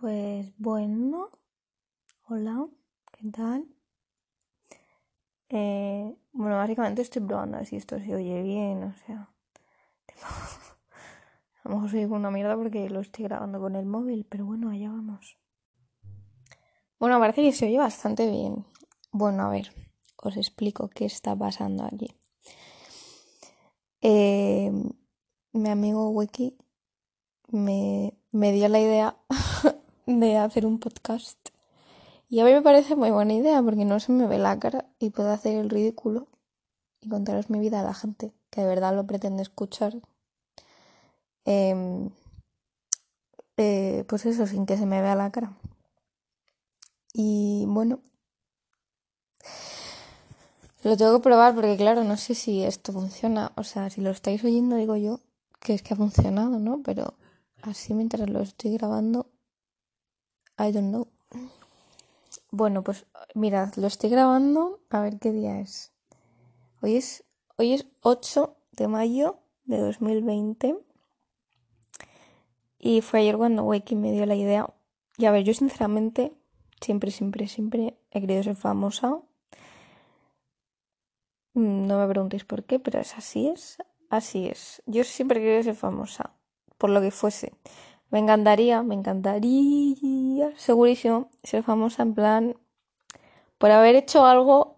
Pues bueno, hola, ¿qué tal? Eh, bueno, básicamente estoy probando a ver si esto se oye bien, o sea, tipo, a lo mejor soy una mierda porque lo estoy grabando con el móvil, pero bueno, allá vamos. Bueno, parece que se oye bastante bien. Bueno, a ver, os explico qué está pasando aquí. Eh, mi amigo Wiki me, me dio la idea de hacer un podcast. Y a mí me parece muy buena idea porque no se me ve la cara y puedo hacer el ridículo y contaros mi vida a la gente que de verdad lo pretende escuchar. Em, eh, pues eso, sin que se me vea la cara. Y bueno, lo tengo que probar porque claro, no sé si esto funciona. O sea, si lo estáis oyendo digo yo que es que ha funcionado, ¿no? Pero así mientras lo estoy grabando I don't know. Bueno, pues mirad, lo estoy grabando. A ver qué día es. Hoy es, hoy es 8 de mayo de 2020. Y fue ayer cuando Wakey me dio la idea. Y a ver, yo sinceramente siempre, siempre, siempre he querido ser famosa. Mm, no me preguntéis por qué, pero es así es. Así es. Yo siempre he querido ser famosa. Por lo que fuese. Me encantaría, me encantaría, segurísimo, ser famosa en plan por haber hecho algo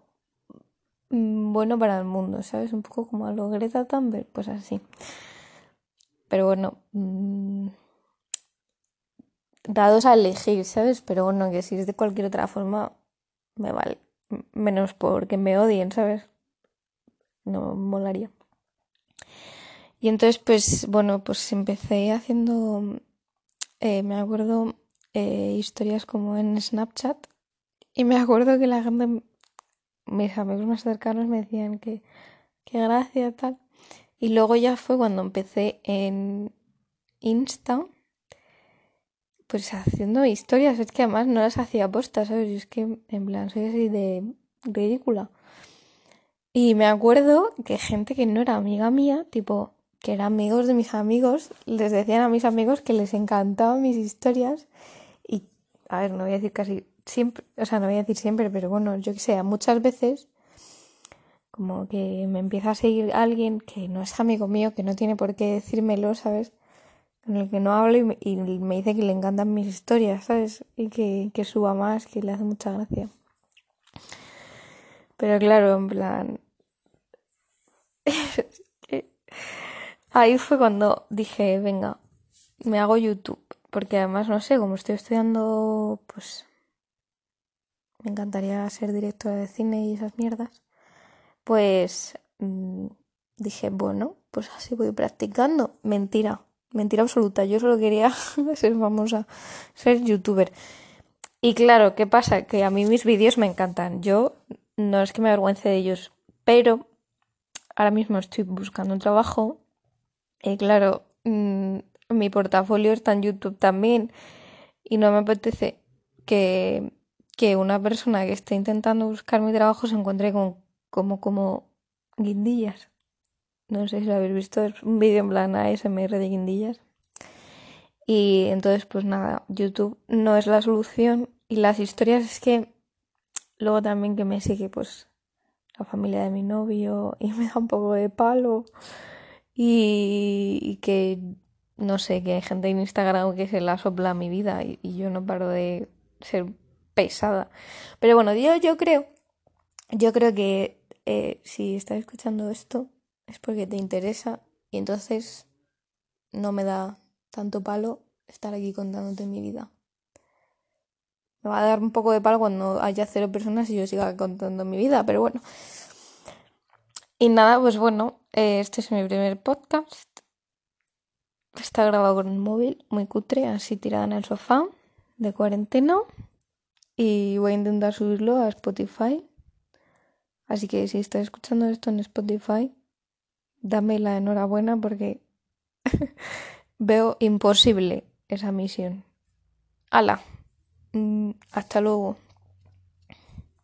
mm, bueno para el mundo, ¿sabes? Un poco como a lo Greta Thunberg, pues así. Pero bueno, mmm, dados a elegir, ¿sabes? Pero bueno, que si es de cualquier otra forma, me vale. Menos porque me odien, ¿sabes? No molaría. Y entonces, pues bueno, pues empecé haciendo eh, me acuerdo eh, historias como en Snapchat y me acuerdo que la gente, mis amigos más cercanos me decían que, que gracia tal. Y luego ya fue cuando empecé en Insta, pues haciendo historias, es que además no las hacía postas, ¿sabes? Es que en plan soy así de ridícula. Y me acuerdo que gente que no era amiga mía, tipo que eran amigos de mis amigos, les decían a mis amigos que les encantaban mis historias y, a ver, no voy a decir casi siempre, o sea, no voy a decir siempre, pero bueno, yo que sé, muchas veces como que me empieza a seguir alguien que no es amigo mío, que no tiene por qué decírmelo, ¿sabes? Con el que no hablo y me, dice que le encantan mis historias, ¿sabes? Y que, que suba más, que le hace mucha gracia. Pero claro, en plan... Ahí fue cuando dije, venga, me hago YouTube. Porque además, no sé, como estoy estudiando, pues me encantaría ser directora de cine y esas mierdas. Pues mm, dije, bueno, pues así voy practicando. Mentira, mentira absoluta. Yo solo quería ser famosa, ser youtuber. Y claro, ¿qué pasa? Que a mí mis vídeos me encantan. Yo no es que me avergüence de ellos, pero ahora mismo estoy buscando un trabajo y claro, mm, mi portafolio está en YouTube también y no me apetece que, que una persona que esté intentando buscar mi trabajo se encuentre con como, como guindillas. No sé si lo habéis visto, es un vídeo en plan ASMR de guindillas. Y entonces, pues nada, YouTube no es la solución. Y las historias es que luego también que me sigue, pues, la familia de mi novio y me da un poco de palo y, que no sé, que hay gente en Instagram que se la sopla mi vida y, yo no paro de ser pesada. Pero bueno, yo, yo creo, yo creo que eh, si estás escuchando esto es porque te interesa y entonces no me da tanto palo estar aquí contándote mi vida. Me va a dar un poco de palo cuando haya cero personas y yo siga contando mi vida, pero bueno. Y nada, pues bueno, eh, este es mi primer podcast. Está grabado con un móvil, muy cutre, así tirada en el sofá, de cuarentena. Y voy a intentar subirlo a Spotify. Así que si estás escuchando esto en Spotify, dame la enhorabuena porque veo imposible esa misión. ¡Hala! Mm, hasta luego.